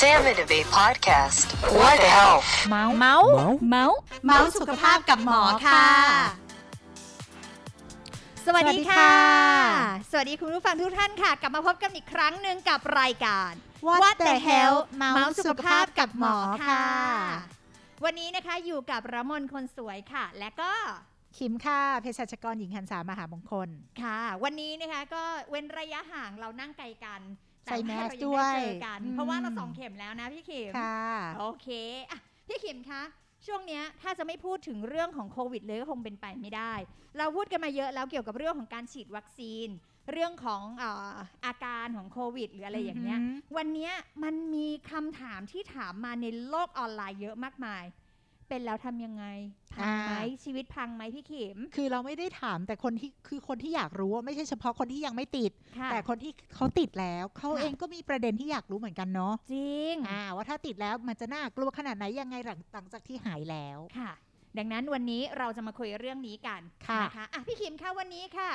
Sam and Abe podcast. What the health? เมาส์เมาส์เมาส์เมาส์สุขภาพกับหมอค่ะ สวัสดีค่ะ สวัสดีคุณผู้ฟังทุกท่านค่ะ กลับมาพบกันอีกครั้งหนึ่งกับรายการ What the hell เมาส์สุขภาพกับหมอค่ะ วันนี้นะคะอยู่กับระมนคนสวยค่ะ และก็คิมค่ะเภสัชกรหญิงหันษามหามงคล ค่ะ วันนี้นะคะก็เว้นระยะห่างเรานั่งไกลกัน ใส่แต่าแมสเรางด้วยไเจอกันอืมเพราะว่าเราสองเข็มแล้วนะพี่เข็มค่ะโอเคอะพี่ขิมคะช่วงเนี้ยถ้าจะไม่พูดถึงเรื่องของโควิดเลยก็คงเป็นไปไม่ได้ เราพูดกันมาเยอะแล้วเกี่ยวกับเรื่องของการฉีดวัคซีน เรื่องของเอ่ออาการของโควิด หรืออะไรอย่างเงี้ยอือหือวันเนี้ยมันมีคำถามที่ถามมาในโลกออนไลน์เยอะมากมาย เป็นแล้วทำยังไงพังไหมชีวิตพังไหมพี่ขิมคือเราไม่ได้ถามแต่คนที่คือคนที่อยากรู้ว่าไม่ใช่เฉพาะคนที่ยังไม่ติดค่ะแต่คนที่เขาติดแล้วเขาค่ะเองก็มีประเด็นที่อยากรู้เหมือนกันเนาะจริงอ่าว่าถ้าติดแล้วมันจะน่ากลัวขนาดไหนยังไงหลังหลังจากที่หายแล้วค่ะ ดังนั้นวันนี้เราจะมาคุยเรื่องนี้กันค่ะนะคะอะพี่ขิมคะวันนี้ค่ะ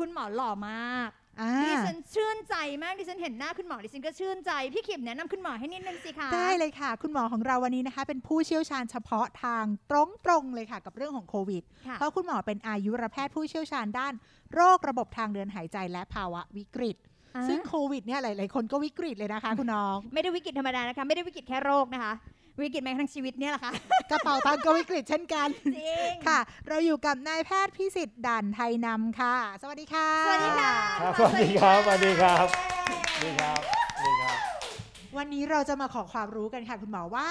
คุณหมอหล่อมากอ่าดิฉันชื่นใจมากดิฉันเห็นหน้าคุณหมอดิฉันก็ชื่นใจพี่ขิมแนะนำคุณหมอให้นิดนึงสิคะได้เลยค่ะ คุณหมอของเราวันนี้นะคะ เป็นผู้เชี่ยวชาญเฉพาะทางตรงๆเลยค่ะ กับเรื่องของโควิดค่ะเพราะคุณหมอเป็นอายุรแพทย์ผู้เชี่ยวชาญด้าน โรคระบบทางเดินหายใจและภาวะวิกฤตอ่าซึ่งโควิดเนี่ยหลาย ๆ คนก็วิกฤตเลยนะคะ คุณน้อง ไม่ได้วิกฤตธรรมดานะคะ ไม่ได้วิกฤตแค่โรคนะคะ วิกฤตแม้กระทั่งชีวิตเนี่ยแหละค่ะ กระเป๋าตังค์ก็วิกฤตเช่นกัน จริง ค่ะ เราอยู่กับนายแพทย์พิสิทธิ์ด่านไทยนำค่ะ สวัสดีค่ะ สวัสดีค่ะครับคุณหมอสวัสดีครับสวัสดีครับสวัสดีครับสวัสดีครับ วันนี้เราจะมาขอความรู้กันค่ะ คุณหมอว่า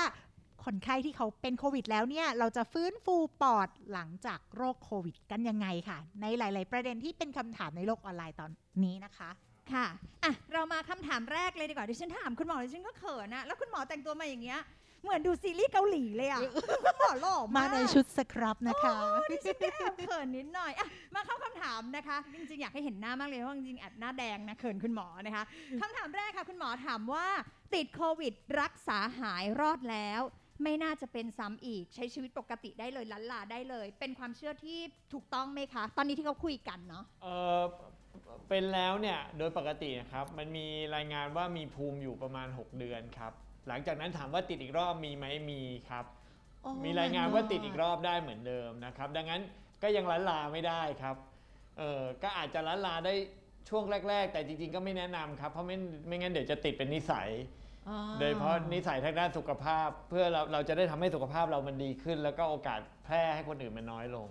คนไข้ที่เขาเป็นโควิด แล้วเนี่ย เราจะฟื้นฟูปอดหลังจากโรคโควิด กันยังไงค่ะ ในหลาย ๆ ประเด็นที่เป็นคำถามในโลกออนไลน์ตอนนี้นะคะค่ะ อะ เรามาคำถามแรกเลยดีกว่าดิฉันถามคุณหมอดิฉันก็เขินอะแล้วคุณหมอแต่งตัวมาอย่างเงี้ย เหมือนดูซีรีส์เกาหลีเลยอะคุณหมอหล่อมามากในชุดสครับนะคะดิฉันก็แอบเขินนิดหน่อยอะมาเข้าคำถามนะคะ จริงๆ อยากให้เห็นหน้ามากเลยเพราะจริงๆแอบหน้าแดงนะเขินคุณหมอนะคะคำถามแรกค่ะคุณหมอถามว่า ติดโควิด รักษาหายรอดแล้ว ไม่น่าจะเป็นซ้ำอีก ใช้ชีวิตปกติได้เลยลันลาได้เลย เป็นความเชื่อที่ถูกต้องไหมคะ ตอนนี้ที่เขาคุยกันเนาะเออเป็นแล้วเนี่ยโดยปกตินะครับ มันมีรายงานว่ามีภูมิอยู่ประมาณ 6 เดือนครับ หลังจากนั้นถามว่าติดอีกรอบมีไหมมีครับ มีรายงานว่าติดอีกรอบได้เหมือนเดิมนะครับ ดังนั้นก็ยังล้านลาไม่ได้ครับเออก็อาจจะล้านลาได้ช่วงแรก ๆ แต่จริง ๆ ก็ไม่แนะนำครับเพราะไม่ไม่งั้นเดี๋ยวจะติดเป็นนิสัยโดยเฉพาะนิสัยทางด้านสุขภาพ เพื่อเราเราจะได้ทำให้สุขภาพเรามันดีขึ้น แล้วก็โอกาสแพร่ให้คนอื่นมันน้อยลง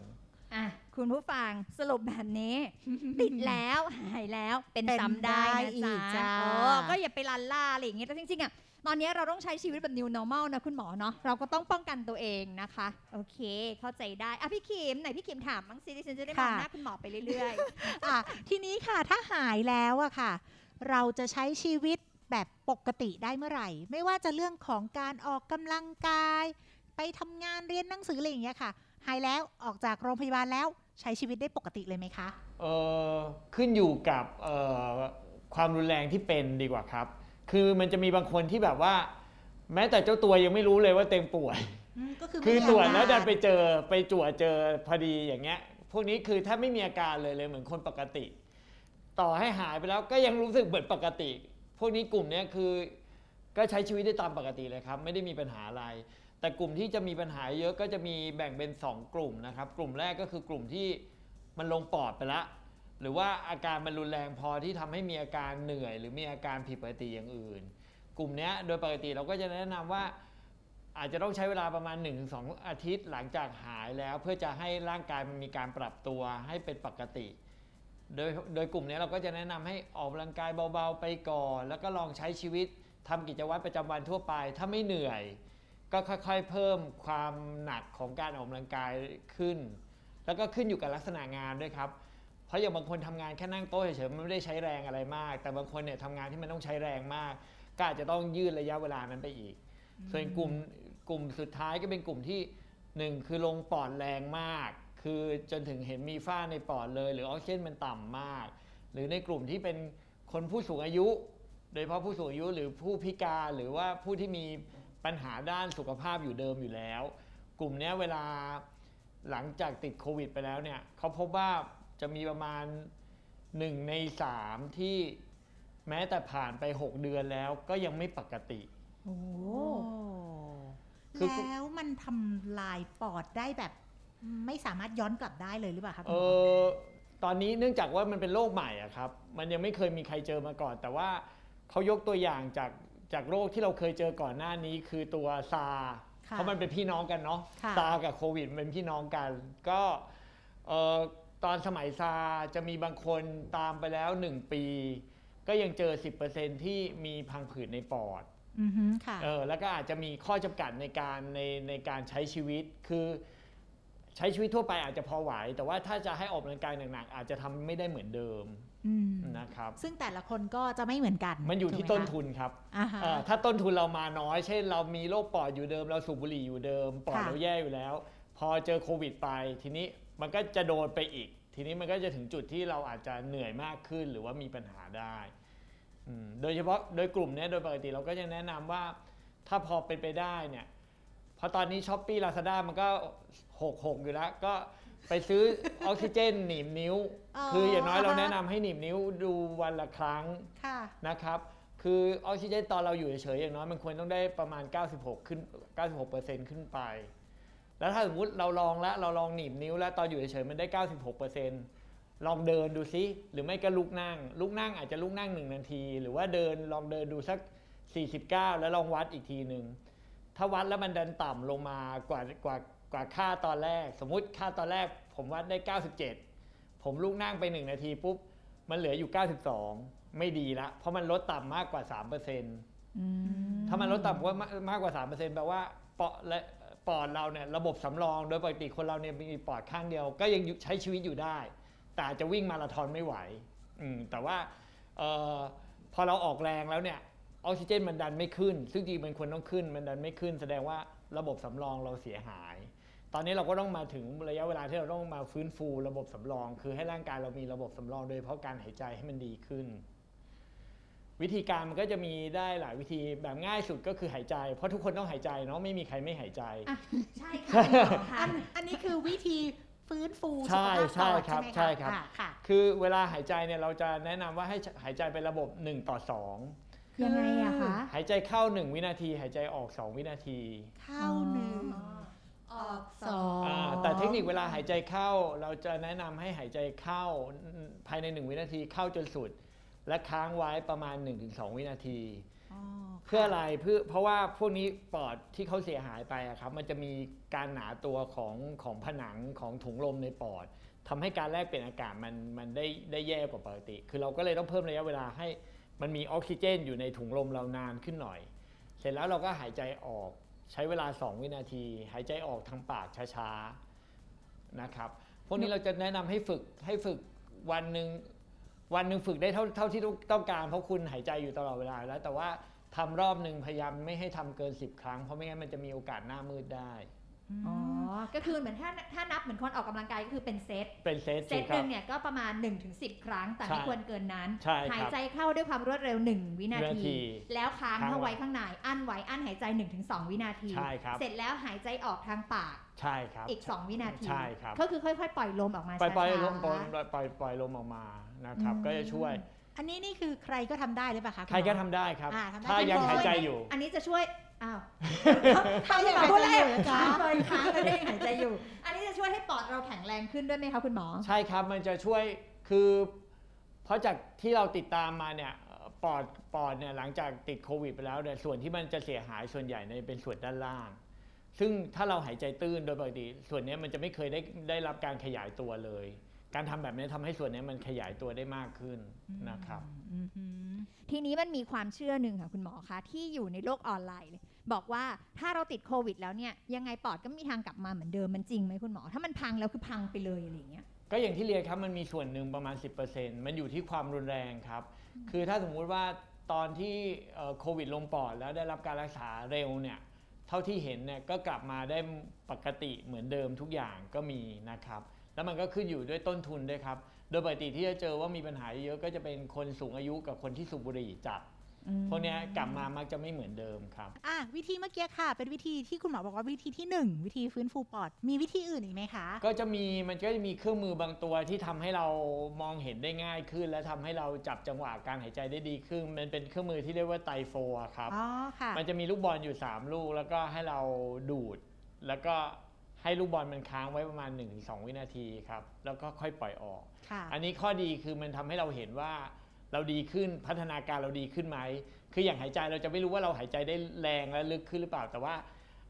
อะคุณผู้ฟังสรุปแบบนี้ ติดแล้วหายแล้วเป็นเป็นซ้ำได้ได้นะอีกจ๊ะจ้าเออก็อย่าไปลันล่าอะไรอย่างเงี้ยแต่จริงๆอะ ตอนนี้เราต้องใช้ชีวิตแบบ new normal นะคุณหมอเนาะเราก็ต้องป้องกันตัวเองนะคะ โอเค เข้าใจได้อะพี่คิมไหนพี่คิมถามบ้างสิดิฉันจะได้มองหน้าคุณหมอไปเรื่อยอะทีนี้ค่ะถ้าหายแล้วอะค่ะ เราจะใช้ชีวิตแบบปกติได้เมื่อไหร่ ไม่ว่าจะเรื่องของการออกกำลังกาย ไปทำงานเรียนหนังสืออะไรอย่างเงี้ยค่ะ หายแล้วออกจากโรงพยาบาลแล้วใช้ชีวิตได้ปกติเลยไหมคะเอ่อขึ้นอยู่กับเอ่อความรุนแรงที่เป็นดีกว่าครับ คือมันจะมีบางคนที่แบบว่า แม้แต่เจ้าตัวยังไม่รู้เลยว่าเต็มป่วย ก็คือคือไม่มีตรวจอาการแล้วดันไปเจอไปตรวจเจอพอดีอย่างเงี้ย พวกนี้คือถ้าไม่มีอาการเลยเลยเหมือนคนปกติ ต่อให้หายไปแล้วก็ยังรู้สึกเหมือนปกติ พวกนี้กลุ่มเนี้ยคือก็ใช้ชีวิตได้ตามปกติเลยครับ ไม่ได้มีปัญหาอะไร แต่กลุ่มที่จะมีปัญหาเยอะก็จะมีแบ่งเป็น 2 กลุ่มนะครับ กลุ่มแรกก็คือกลุ่มที่มันลงปอดไปละ หรือว่าอาการมันรุนแรงพอที่ทำให้มีอาการเหนื่อย หรือมีอาการผิดปกติอย่างอื่น กลุ่มนี้โดยปกติเราก็จะแนะนำว่าอาจจะต้องใช้เวลาประมาณ 1-2 อาทิตย์หลังจากหายแล้ว เพื่อจะให้ร่างกายมันมีการปรับตัวให้เป็นปกติ โดยโดยกลุ่มนี้เราก็จะแนะนำให้ออกกำลังกายเบาๆไปก่อน แล้วก็ลองใช้ชีวิตทำกิจวัตรประจำวันทั่วไป ถ้าไม่เหนื่อย ก็ค่อยๆ เพิ่มความหนักของการออกกำลังกายขึ้น แล้วก็ขึ้นอยู่กับลักษณะงานด้วยครับ เพราะอย่างบางคนทำงานแค่นั่งโต๊ะเฉยๆมันไม่ได้ใช้แรงอะไรมาก แต่บางคนเนี่ยทำงานที่มันต้องใช้แรงมาก ก็อาจจะต้องยืดระยะเวลานั้นไปอีก ส่วนกลุ่มกลุ่มสุดท้ายก็เป็นกลุ่มที่หนึ่งคือลงปอดแรงมาก คือจนถึงเห็นมีฝ้าในปอดเลย หรือออกซิเจนมันต่ำมาก หรือในกลุ่มที่เป็นคนผู้สูงอายุ โดยเฉพาะผู้สูงอายุหรือผู้พิการหรือว่าผู้ที่มีปัญหาด้านสุขภาพอยู่เดิมอยู่แล้ว กลุ่มเนี้ยเวลาหลังจากติดโควิดไปแล้วเนี่ยเขาพบว่า จะมีประมาณ 1 ใน 3 ที่แม้แต่ผ่านไป 6 เดือนแล้วก็ยังไม่ปกติโอ้คือแล้วมันทำลายปอดได้แบบไม่สามารถย้อนกลับได้เลยหรือเปล่าคะคุเอณหมออตอนนี้เนื่องจากว่ามันเป็นโรคใหม่อะครับ มันยังไม่เคยมีใครเจอมาก่อน แต่ว่าเขายกตัวอย่างจากจากโรคที่เราเคยเจอก่อนหน้านี้คือตัวซาค่ะเพราะมันเป็นพี่น้องกันเนาะค่ะซากับโควิดมันเป็นพี่น้องกัน ก็เออ ตอนสมัยซาจะมีบางคนตามไปแล้ว 1 ปี ก็ยังเจอ 10%ที่มีพังผืดในปอดอือฮึค่ะเออแล้วก็อาจจะมีข้อจำกัดในการในในการใช้ชีวิตคือใช้ชีวิตทั่วไปอาจจะพอไหว แต่ว่าถ้าจะให้ออกกำลังกายหนักๆอาจจะทำไม่ได้เหมือนเดิมอืมนะครับซึ่งแต่ละคนก็จะไม่เหมือนกัน มันอยู่ที่ถูกไหต้นคะทุนครับอ่าฮะเอ่อถ้าต้นทุนเรามาน้อย เช่น เรามีโรคปอดอยู่เดิม เราสูบบุหรี่อยู่เดิม ปอดค่ะเราแย่อยู่แล้ว พอเจอโควิดไปทีนี้ มันก็จะโดนไปอีก ทีนี้มันก็จะถึงจุดที่เราอาจจะเหนื่อยมากขึ้นหรือว่ามีปัญหาได้อืมโดยเฉพาะโดยกลุ่มเนี้ยโดยปกติเราก็จะแนะนำว่าถ้าพอเป็นไปได้เนี่ยเพราะตอนนี้ช้อปปี้ลาซาด้ามันก็หกหกอยู่แล้วก็ไปซื้อออกซิเจนหนีบนิ้วอ๋อคืออย่างน้อยเราแนะนำให้หนีบนิ้วดูวันละครั้งค่ะนะครับคือออกซิเจนตอนเราอยู่เฉยๆอย่างน้อยมันควรต้องได้ประมาณ 96 ขึ้น 96%ขึ้นไป แล้วถ้าสมมุติเราลองแล้วเราลองหนีบนิ้วแล้วตอนอยู่เฉยๆมันได้ 96%ลองเดินดูซิหรือไม่ก็ลุกนั่ง ลุกนั่งอาจจะลุกนั่ง1นาที หรือว่าเดินลองเดินดูสัก 49 แล้วลองวัดอีกทีหนึ่งถ้าวัดแล้วมันดันต่ำลงมากว่ากว่ากว่าค่าตอนแรก สมมุติค่าตอนแรก ผมวัดได้ 97 ผมลุกนั่งไป 1 นาทีปุ๊บมันเหลืออยู่ 92 ไม่ดีละ เพราะมันลดต่ำมากกว่า3%อืมถ้ามันลดต่ำกว่ามากมากกว่า3%แปลว่าปอดและ ปอดเราเนี่ยระบบสำรองโดยปกติคนเราเนี่ยมีปอดข้างเดียว ก็ยังใช้ชีวิตอยู่ได้ แต่จะวิ่งมาราธอนไม่ไหวอืแต่ว่าออพอเราออกแรงแล้วเนี่ยออกซิเจนมันดันไม่ขึ้น ซึ่งจริงมันควรต้องขึ้น มันดันไม่ขึ้น แสดงว่าระบบสำรองเราเสียหาย ตอนนี้เราก็ต้องมาถึงระยะเวลาที่เราต้องมาฟื้นฟูระบบสำรอง คือให้ร่างกายเรามีระบบสำรอง โดยเฉพาะการหายใจให้มันดีขึ้น วิธีการมันก็จะมีได้หลายวิธีแบบง่ายสุดก็คือหายใจ เพราะทุกคนต้องหายใจเนาะไม่มีใครไม่หายใจอะใช่ค่ะคุณหมอค่ะอันอันนี้คือวิธีฟื้นฟูใช่สุขภาพปอดใช่ครับไหมะใช่ครับะค่ะคือเวลาหายใจเนี่ยเราจะแนะนำว่าให้หายใจเป็นระบบ 1 ต่อยังไงอะคะ2หายใจเข้า 1 วินาที หายใจออก 2 วินาที เข้าหนึ่งออกสองอ่าแต่เทคนิคเวลาหายใจเข้า เราจะแนะนำให้หายใจเข้าภายใน 1 วินาทีเข้าจนสุด และค้างไว้ประมาณ 1-2 วินาทีอ๋อเพื่ออะไรเพื่อเพราะว่าพวกนี้ปอดที่เขาเสียหายไปอะครับ มันจะมีการหนาตัวของของผนังของถุงลมในปอดทำให้การแลกเปลี่ยนอากาศมันมันได้ได้แย่กว่าปกติ คือเราก็เลยต้องเพิ่มระยะเวลาให้มันมีออกซิเจน อยู่ในถุงลมเรานานขึ้นหน่อย เสร็จแล้วเราก็หายใจออกใช้เวลา 2 วินาที หายใจออกทางปากช้าๆนะครับพวกนี้เราจะแนะนำให้ฝึกให้ฝึกวันหนึ่ง วันหนึ่งฝึกได้เท่าเท่าที่ต้องการ เพราะคุณหายใจอยู่ตลอดเวลาแล้ว แต่ว่าทำรอบหนึ่งพยายามไม่ให้ทำเกิน 10 ครั้ง เพราะไม่งั้นมันจะมีโอกาสหน้ามืดได้อ๋อ ก็คือเหมือนถ้าถ้านับเหมือนคนออกกำลังกายก็คือเป็นเซต เป็นเซตเซถูตกหครันึ่บงเนี่ยก็ประมาณ 1-10 ครั้ง แต่ใช่ไม่ควรเกินนั้นใช่ครับหายใจเข้าด้วยความรวดเร็ว 1 วินาวินาทีที แล้วค้างค้างเข้าไว้ไว้ข้างใน อั้นไว้อั้นหายใจ 1-2 วินาทีใช่ครับเสร็จแล้วหายใจออกทางปาก ใช่ครับ อีก 2 วินาที ใช่ครับ ก็คือค่อยๆ ปล่อยลมออกมาปล่อยปล่อยช้าๆลมปล่อยปล่อยปล่อยลมออกมา นะครับอืมก็จะช่วย อันนี้นี่คือใครก็ทำได้หรือเปล่าคะณใครก็หมอทำได้ครับอ่าทำได้ถ้าเป็นยังคนหายใจอยู่ อันนี้จะช่วยอ้าวถ้ายังคุณหมอพูดหายใจแล้วอยู่นะคะค้างเลยค้างเลยได้หายใจอยู่ อันนี้จะช่วยให้ปอดเราแข็งแรงขึ้นด้วยไหมคะคุณหมอ ใช่ครับมันจะช่วยคือ เพราะจากที่เราติดตามมาเนี่ยเอ่อปอดปอดเนี่ยหลังจากติดโควิดไปแล้วเนี่ยส่วนที่มันจะเสียหายส่วนใหญ่เนี่ยเป็นส่วนด้านล่าง ซึ่งถ้าเราหายใจตื้นโดยปกติส่วนเนี้ยมันจะไม่เคยได้ได้รับการขยายตัวเลย การทำแบบนี้ทำให้ส่วนเนี้ยมันขยายตัวได้มากขึ้นนะครับอืมอืมทีนี้มันมีความเชื่อหนึ่งค่ะคุณหมอคะที่อยู่ในโลกออนไลน์เลยบอกว่าถ้าเราติดโควิด แล้วเนี่ยยังไงปอดก็ไม่มีทางกลับมาเหมือนเดิมมันจริงไหมคุณหมอ ถ้ามันพังแล้วคือพังไปเลยอะไรอย่างเงี้ยก็อย่างที่เรียนครับมันมีส่วนหนึ่งประมาณ 10%มันอยู่ที่ความรุนแรงครับ คือถ้าสมมุติว่าตอนที่เอ่อโควิดลงปอดแล้วได้รับการรักษาเร็วเนี่ยเท่าที่เห็นเนี่ยก็กลับมาได้ปกติเหมือนเดิมทุกอย่างก็มีนะครับ แล้วมันก็ขึ้นอยู่ด้วยต้นทุนด้วยครับ โดยปกติที่จะเจอว่ามีปัญหาเยอะก็จะเป็นคนสูงอายุกับคนที่สูบบุหรี่จัดอืมพวกเนี้ยกลับมามักจะไม่เหมือนเดิมครับอะวิธีเมื่อกี้ค่ะ เป็นวิธีที่คุณหมอบอกว่าวิธีที่หนึ่งวิธีฟื้นฟูปอด มีวิธีอื่นอีกไหมคะ ก็จะมีมันก็จะมีเครื่องมือบางตัวที่ทำให้เรามองเห็นได้ง่ายขึ้น และทำให้เราจับจังหวะการหายใจได้ดีขึ้น มันเป็นเครื่องมือที่เรียกว่าไตรโฟอะครับอ๋อค่ะมันจะมีลูกบอลอยู่ 3 ลูกแล้วก็ให้เราดูด แล้วก็ ให้ลูกบอลมันค้างไว้ประมาณ 1-2 วินาทีครับ แล้วก็ค่อยปล่อยออก ค่ะ อันนี้ข้อดีคือมันทำให้เราเห็นว่าเราดีขึ้นพัฒนาการเราดีขึ้นไหม คืออย่างหายใจเราจะไม่รู้ว่าเราหายใจได้แรงและลึกขึ้นหรือเปล่า แต่ว่า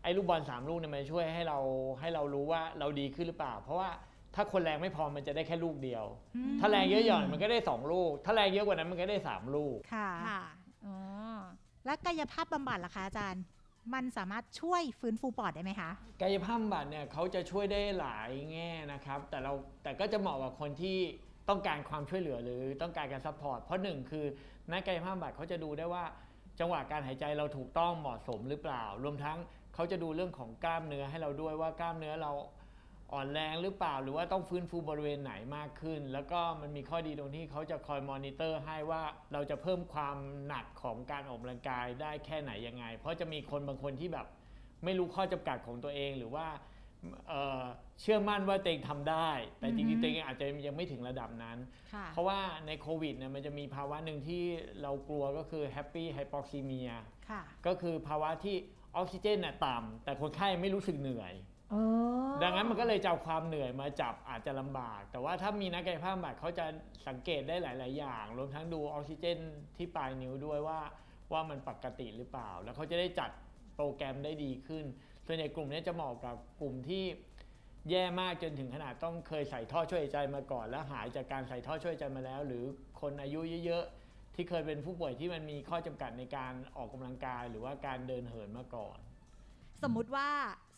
ไอ้ลูกบอลสามลูกเนี่ยมันช่วยให้เราให้เรารู้ว่าเราดีขึ้นหรือเปล่า เพราะว่าถ้าคนแรงไม่พอมันจะได้แค่ลูกเดียว อืมถ้าแรงเยอะหน่อยมันก็ได้สองลูก ถ้าแรงเยอะกว่านั้นมันก็ได้สามลูก ค่ะค่ะอ๋อและกายภาพบำบัดล่ะคะอาจารย์ มันสามารถช่วยฟื้นฟูปอดได้ไหมคะ กายภาพบำบัดเนี่ยเขาจะช่วยได้หลายแง่นะครับ แต่เราแต่ก็จะเหมาะกับคนที่ต้องการความช่วยเหลือหรือต้องการการ support เพราะหนึ่งคือนักกายภาพบำบัดเขาจะดูได้ว่าจังหวะการหายใจเราถูกต้องเหมาะสมหรือเปล่า รวมทั้งเขาจะดูเรื่องของกล้ามเนื้อให้เราด้วยว่ากล้ามเนื้อเรา อ่อนแรงหรือเปล่า หรือว่าต้องฟื้นฟูบริเวณไหนมากขึ้น แล้วก็มันมีข้อดีตรงที่เขาจะคอยมอนิเตอร์ให้ว่าเราจะเพิ่มความหนักของการออกกำลังกายได้แค่ไหนยังไง เพราะจะมีคนบางคนที่แบบไม่รู้ข้อจำกัดของตัวเองหรือว่าเอ่อเชื่อมั่นว่าตัวเองทำได้ แต่จอืริอฮึงๆตัวเองอาจจะยังไม่ถึงระดับนั้นค่ะเพราะว่าในโควิดเนี่ยมันจะมีภาวะหนึ่งที่เรากลัวก็คือ happy hypoxemia ค่ะก็คือภาวะที่ออกซิเจนน่ะต่ำแต่คนไข้ไม่รู้สึกเหนื่อยโอ้ ดังนั้นมันก็เลยจะเอาความเหนื่อยมาจับอาจจะลำบาก แต่ว่าถ้ามีนักกายภาพบำบัดเขาจะสังเกตได้หลาย ๆ อย่าง รวมทั้งดูออกซิเจนที่ปลายนิ้วด้วยว่าว่ามันปกติหรือเปล่า แล้วเขาจะได้จัดโปรแกรมได้ดีขึ้น ส่วนใหญ่กลุ่มนี้จะเหมาะกับกลุ่มที่แย่มากจนถึงขนาดต้องเคยใส่ท่อช่วยหายใจมาก่อน แล้วหายจากการใส่ท่อช่วยหายใจมาแล้ว หรือคนอายุเยอะ ๆ ที่เคยเป็นผู้ป่วยที่มันมีข้อจำกัดในการออกกำลังกาย หรือว่าการเดินเหินมาก่อน สมมุติว่า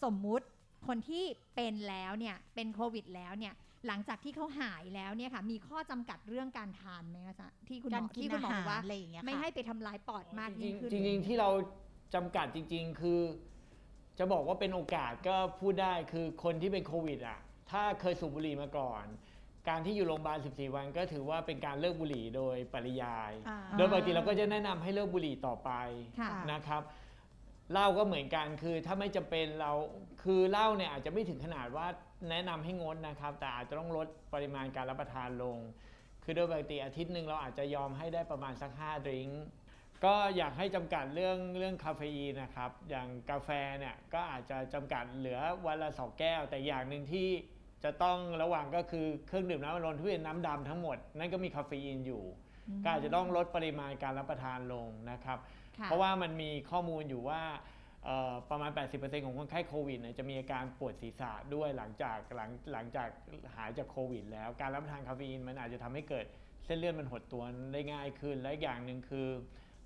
สมมุติ คนที่เป็นแล้วเนี่ยเป็นโควิดแล้วเนี่ยหลังจากที่เขาหายแล้วเนี่ยค่ะมีข้อจำกัดเรื่องการทานไหมคะจ๊ะที่คุณหมการอกินที่คุณหมออาบอกหารว่าอะไรอย่างเงี้ยไม่ค่ะให้ไปทำลายปอดมากยิ่งขึ้นจริงๆจริงๆที่เราจำกัดจริง ๆ คือ จะบอกว่าเป็นโอกาสก็พูดได้คือคนที่เป็นโควิดอะถ้าเคยสูบบุหรี่มาก่อน การที่อยู่โรงพยาบาล 14 วันก็ถือว่าเป็นการเลิกบุหรี่โดยปริยายอ่าโดยปกติเราก็จะแนะนำให้เลิกบุหรี่ต่อไปค่ะนะครับ เหล้าก็เหมือนกันคือถ้าไม่จำเป็นเราคือเหล้าเนี่ยอาจจะไม่ถึงขนาดว่าแนะนำให้งดนะครับ แต่อาจจะต้องลดปริมาณการรับประทานลง คือโดยปกติอาทิตย์หนึ่งเราอาจจะยอมให้ได้ประมาณสัก5ดริงก์ก็อยากให้จำกัดเรื่องเรื่องคาเฟอีนนะครับ อย่างกาแฟเนี่ยก็อาจจะจำกัดเหลือวันละสองแก้ว แต่อย่างหนึ่งที่จะต้องระวังก็คือเครื่องดื่มน้ำอัดลมที่เป็นน้ำดำทั้งหมด นั่นก็มีคาเฟอีนอยู่ ก็อาจจะต้องลดปริมาณการรับประทานลงนะครับ เพราะว่ามันมีข้อมูลอยู่ว่าประมาณ 80%ของคนไข้โควิดจะมีอาการปวดศีรษะด้วยหลังจากหลังหลังจากหายจากโควิด แล้วการรับประทานคาเฟอีนมันอาจจะทำให้เกิดเส้นเลือดมันหดตัวได้ง่ายขึ้น และอีกอย่างหนึ่งคือ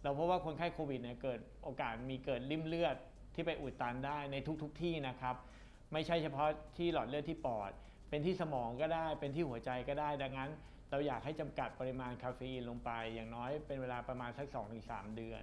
เราพบว่าคนไข้โควิดเนี่ยเกิดโอกาสมีเกิดริ่มเลือดที่ไปอุดตันได้ในทุกๆทที่นะครับ ไม่ใช่เฉพาะที่หลอดเลือดที่ปอด เป็นที่สมองก็ได้เป็นที่หัวใจก็ได้ ดังนั้น เราอยากให้จำกัดปริมาณคาเฟอีนลงไป อย่างน้อยเป็นเวลาประมาณสัก 2-3 เดือน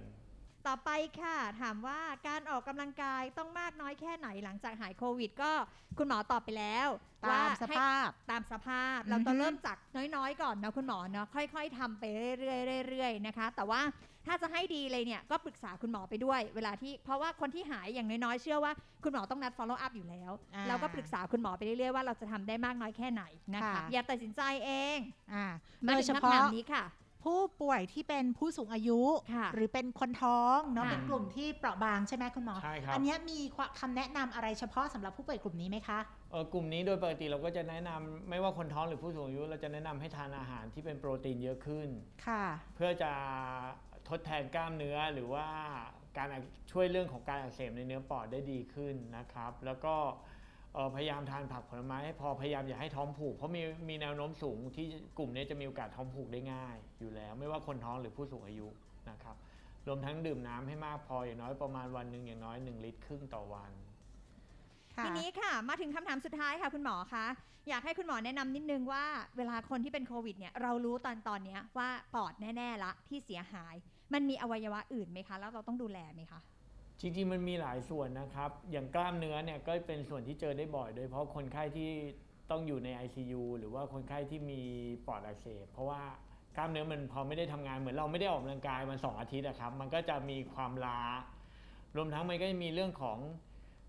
ต่อไปค่ะ ถามว่าการออกกำลังกายต้องมากน้อยแค่ไหนหลังจากหายโควิด ก็คุณหมอตอบไปแล้วตามว่าสให้ภาพตามสภาพอือฮึเราต้องเริ่มจากน้อยๆ ก่อนนะคุณหมอเนาะค่อย ๆทำไปเรื่อยๆเรื่อยๆนะคะ แต่ว่าถ้าจะให้ดีเลยเนี่ยก็ปรึกษาคุณหมอไปด้วย เวลาที่เพราะว่าคนที่หายอย่างน้อยๆ เชื่อว่าคุณหมอต้องนัด follow up อยู่แล้วอ่าเราก็ปรึกษาคุณหมอไปเรื่อยๆว่าเราจะทำได้มากน้อยแค่ไหนนะคะค่ะอย่าตัดสินใจเองอ่ามาโดยถึงเฉคำพาะถามนี้ค่ะ ผู้ป่วยที่เป็นผู้สูงอายุค่ะหรือเป็นคนท้องเนาะค่ะเป็นกลุ่มที่เปราะบางใช่ไหมคุณหมอใช่ครับอันเนี้ยมีคำแนะนำอะไรเฉพาะสำหรับผู้ป่วยกลุ่มนี้ไหมคะเอ่อกลุ่มนี้โดยปกติเราก็จะแนะนำไม่ว่าคนท้องหรือผู้สูงอายุ เราจะแนะนำให้ทานอาหารที่เป็นโปรตีนเยอะขึ้นค่ะ เพื่อจะทดแทนกล้ามเนื้อหรือว่าการอักช่วยเรื่องของการอักเสบในเนื้อปอดได้ดีขึ้นนะครับ แล้วก็เอ่อ พยายามทานผักผลไม้ให้พอพยายามอย่าให้ท้องผูก เพราะมีมีแนวโน้มสูงที่กลุ่มนี้จะมีโอกาสท้องผูกได้ง่าย อยู่แล้ว ไม่ว่าคนท้องหรือผู้สูงอายุนะครับรวมทั้งดื่มน้ำให้มากพออย่างน้อยประมาณวันหนึ่งอย่างน้อย 1 ลิตรครึ่งต่อวันทีนี้ค่ะมาถึงคำถามสุดท้ายค่ะคุณหมอคะอยากให้คุณหมอแนะนำนิดนึงว่าเวลาคนที่เป็นโควิดเนี่ยเรารู้ตอนตอนนี้ว่าปอดแน่ๆละที่เสียหาย มันมีอวัยวะอื่นไหมคะ แล้วเราต้องดูแลไหมคะ จริงๆมันมีหลายส่วนนะครับ อย่างกล้ามเนื้อเนี่ยก็เป็นส่วนที่เจอได้บ่อย โดยเฉพาะคนไข้ที่ต้องอยู่ใน ICU หรือว่าคนไข้ที่มีปอดอักเสบเพราะว่ากล้ามเนื้อมันพอไม่ได้ทำงานเหมือนเราไม่ได้ออกกำลังกายมาสองอาทิตย์อะครับ มันก็จะมีความล้ารวมทั้งมันก็จะมีเรื่องของ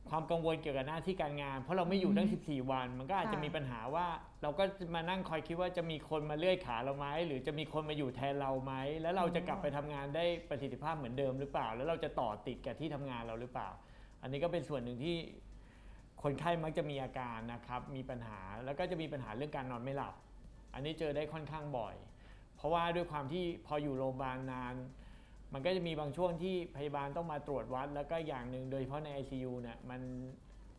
ความกังวลเกี่ยวกับหน้าที่การงาน เพราะเราไม่อยู่ตั้ง 14 วัน มันก็อาจจะค่ะมีปัญหาว่า เราก็มานั่งคอยคิดว่าจะมีคนมาเลื่อยขาเราไหมหรือจะมีคนมาอยู่แทนเราไหมแล้วเราจะกลับไปทำงานได้ประสิทธิภาพเหมือนเดิมหรือเปล่า แล้วเราจะต่อติดกับที่ทำงานเราหรือเปล่า อันนี้ก็เป็นส่วนหนึ่งที่คนไข้มักจะมีอาการนะครับ มีปัญหาแล้วก็จะมีปัญหาเรื่องการนอนไม่หลับ อันนี้เจอได้ค่อนข้างบ่อย เพราะว่าด้วยความที่พออยู่โรงพยาบาลนาน มันก็จะมีบางช่วงที่พยาบาลต้องมาตรวจวัด แล้วก็อย่างหนึ่งโดยเฉพาะใน ICU เนี่ยมัน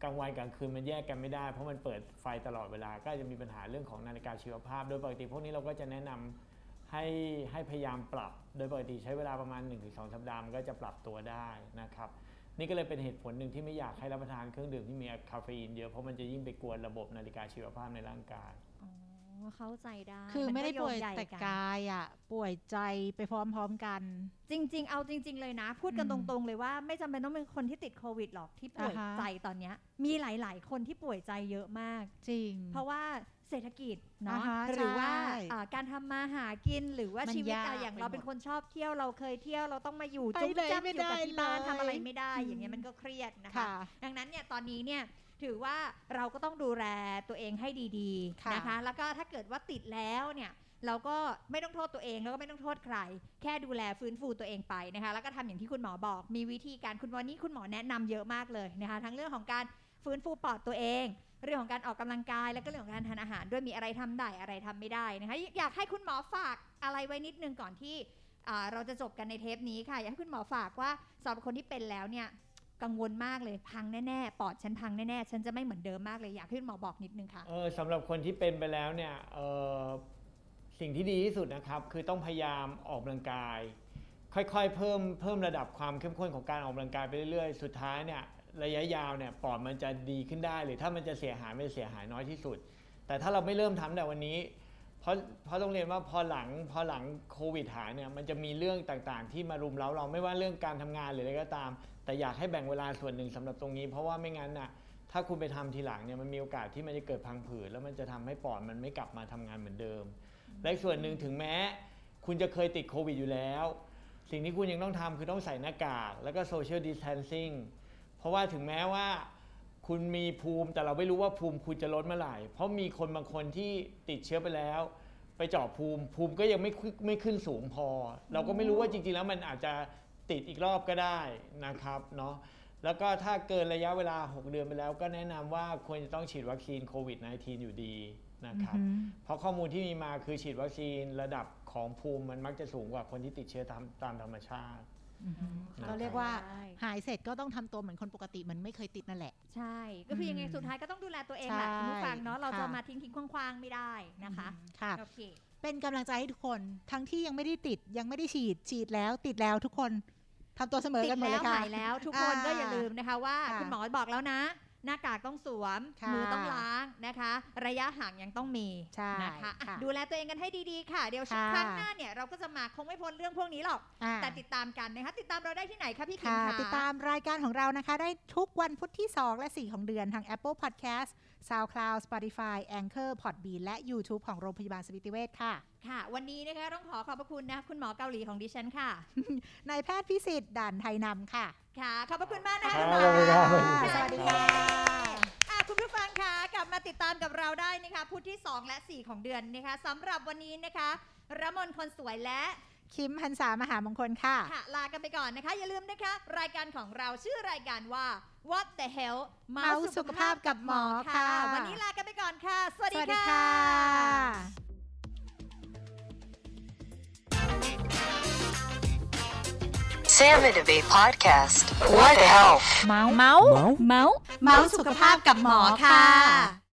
กลางวันกลางคืนมันแยกกันไม่ได้ เพราะมันเปิดไฟตลอดเวลาก็จะมีปัญหาเรื่องของนาฬิกาชีวภาพ โดยปกติพวกนี้เราก็จะแนะนำให้ให้พยายามปรับ โดยปกติใช้เวลาประมาณ 1-2 สัปดาห์มันก็จะปรับตัวได้นะครับนี่ก็เลยเป็นเหตุผลหนึ่งที่ไม่อยากให้รับประทานเครื่องดื่มที่มีคาเฟอีนเยอะเพราะมันจะยิ่งไปกวนระบบนาฬิกาชีวภาพในร่างกาย เข้าใจได้ คือมันไม่ได้โป่วยใหญ่แต่นกายอะ ป่วยใจไปพร้อมๆกัน จริง ๆ เอาจริง ๆ เลยนะ พูดกันอืตมรงๆ เลยว่าไม่จำเป็นต้องเป็นคนที่ติดโควิดหรอกที่ป่วยอ่าฮะใจตอนเนี้ย มีหลายๆ คนที่ป่วยใจเยอะมาก จริง เพราะว่าเศรษฐกิจเนาะอ่าฮะหรือว่าใช่อ่าการทำมาหากินหรือว่ามันชีวิตยากอะอย่างไปเราหมดเป็นคนชอบเที่ยวเราเคยเที่ยวเราต้องมาอยู่ไปจุ๊บไหนจ้ำไม่อยู่กับได้ที่บ้านเลยทำอะไรไม่ได้อืมอย่างเงี้ยมันก็เครียดนะคะค่ะดังนั้นเนี่ยตอนนี้เนี่ย ถือว่าเราก็ต้องดูแลตัวเองให้ดีค่ะๆนะคะ แล้วก็ถ้าเกิดว่าติดแล้วเนี่ยเราก็ไม่ต้องโทษตัวเองแล้วก็ไม่ต้องโทษใคร แค่ดูแลฟื้นฟูตัวเองไปนะคะ แล้วก็ทำอย่างที่คุณหมอบอก มีวิธีการคุณวันนี้คุณหมอแนะนำเยอะมากเลยนะคะ ทั้งเรื่องของการฟื้นฟูปอดตัวเอง เรื่องของการออกกำลังกาย แล้วก็เรื่องของการทานอาหารด้วยมีอะไรทำได้อะไรทำไม่ได้นะคะ อยากให้คุณหมอฝากอะไรไว้นิดนึงก่อนที่อ่าเราจะจบกันในเทปนี้ค่ะ อยากให้คุณหมอฝากว่าสำหรับคนที่เป็นแล้วเนี่ย กังวลมากเลยพังแน่ๆปอดฉันพังแน่ๆฉันจะไม่เหมือนเดิมมากเลยอยากให้คุณหมอบอกนิดนึงค่ะเออสำหรับคนที่เป็นไปแล้วเนี่ยเออสิ่งที่ดีที่สุดนะครับ คือต้องพยายามออกกำลังกาย ค่อยๆ เพิ่มเพิ่มระดับความเข้มข้นของการออกกำลังกายไปเรื่อยๆ สุดท้ายเนี่ยระยะยาวเนี่ยปอดมันจะดีขึ้นได้ หรือถ้ามันจะเสียหายมันจะเสียหายน้อยที่สุด แต่ถ้าเราไม่เริ่มทำแต่วันนี้ เพราะเพราะต้องเรียนว่าพอหลังพอหลังโควิดหายเนี่ยมันจะมีเรื่องต่างๆ ที่มารุมเร้าเราไม่ว่าเรื่องการทำงานหรืออะไรก็ตาม แต่อยากให้แบ่งเวลาส่วนหนึ่งสำหรับตรงนี้ เพราะว่าไม่งั้นน่ะถ้าคุณไปทำทีหลังเนี่ยมันมีโอกาสที่มันจะเกิดพังผืดแล้วมันจะทำให้ปอดมันไม่กลับมาทำงานเหมือนเดิม และส่วนหนึ่งถึงแม้ คุณจะเคยติดโควิดอยู่แล้ว สิ่งที่คุณยังต้องทำคือต้องใส่หน้ากาก แล้วก็โซเชียลดิส a ทนซิ่งเพราะว่าถึงแม้ว่า คุณมีภูมิแต่เราไม่รู้ว่าภูมิคุณจะลดเมื่อไหร่ เพราะมีคนบางคนที่ติดเชื้อไปแล้ว ไปเจาะภูมิภูมิก็ยังไม่ไม่ขึ้นสูงพอ เราก็ไม่รู้ว่าจริงๆแล้วมันอาจจะติดอีกรอบก็ได้นะครับเนาะแล้วก็ถ้าเกินระยะเวลา 6 เดือนไปแล้ว ก็แนะนำว่าควรจะต้องฉีดวัคซีนโควิด -19 อยู่ดีนะครับเพราะข้อมูลที่มีมาคือฉีดวัคซีนระดับของภูมิมันมักจะสูงกว่าคนที่ติดเชื้อตามตามธรรมชาติ อือหือนะครับก็เรียกว่าใช่หายเสร็จก็ต้องทำตัวเหมือนคนปกติเหมือนไม่เคยติดนั่นแหละ ใช่ ก็คือยังไงอืมสุดท้ายก็ต้องดูแลตัวเองแหละใช่คุณผู้ฟังเนาะเราจะค่ะมาทิ้งทิ้งๆคว้างๆไม่ได้นะคะค่ะโอเคเป็นกำลังใจให้ทุกคนทั้งที่ยังไม่ได้ติดยังไม่ได้ฉีดฉีดแล้วติดแล้วทุกคนทำตัวเสมอติกันดหมดแล้เลวยค่ะหายแล้วทุกคนอ่าก็อย่าลืมนะคะว่าค่ะคุณหมอบอกแล้วนะ หน้ากากต้องสวมค่ะมือต้องล้างนะคะ ระยะห่างยังต้องมีใช่นะคะอะค่ะดูแลตัวเองกันให้ดีๆค่ะ เดี๋ยวค่ะครั้งหน้าเนี่ยเราก็จะมาคงไม่พ้นเรื่องพวกนี้หรอกอ่าแต่ติดตามกันนะคะ ติดตามเราได้ที่ไหนคะพี่คิมค่ะคะติดตามรายการของเรานะคะ ได้ทุกวันพุธที่ 2 และ 4 ของเดือนทาง Apple Podcast SoundCloud Spotify Anchor Podbean และ YouTube ของโรงพยาบาลสมิติเวชค่ะ ค่ะ วันนี้นะคะต้องขอขอบพระคุณนะ คุณหมอเกาหลีของดิฉันค่ะ นายแพทย์พิสิทธิ์ด่านไทยนำค่ะ ค่ะ ขอบพระคุณมากนะคคะรับคุณหมอขอบคุณครับสวัสดีค่ะอะคุณผู้ฟังคะกลับมาติดตามกับเราได้นะคะพุธที่ 2 และ 4 ของเดือนนะคะสำหรับวันนี้นะคะระมนคนสวยและคิมพันษามหามงคลค่ะค่ะ ลากันไปก่อนนะคะ อย่าลืมนะคะ รายการของเราชื่อรายการว่า What the hell เมาส์สุขภาพกับหมอค่ะ วันนี้ลากันไปก่อนค่ะ สวัสสดีวัสดีค่ะค่ะ Salmon Debate Podcast. What the health? เมาส์เมาส์เมาส์เมาส์สุขภาพกับหมอค่ะ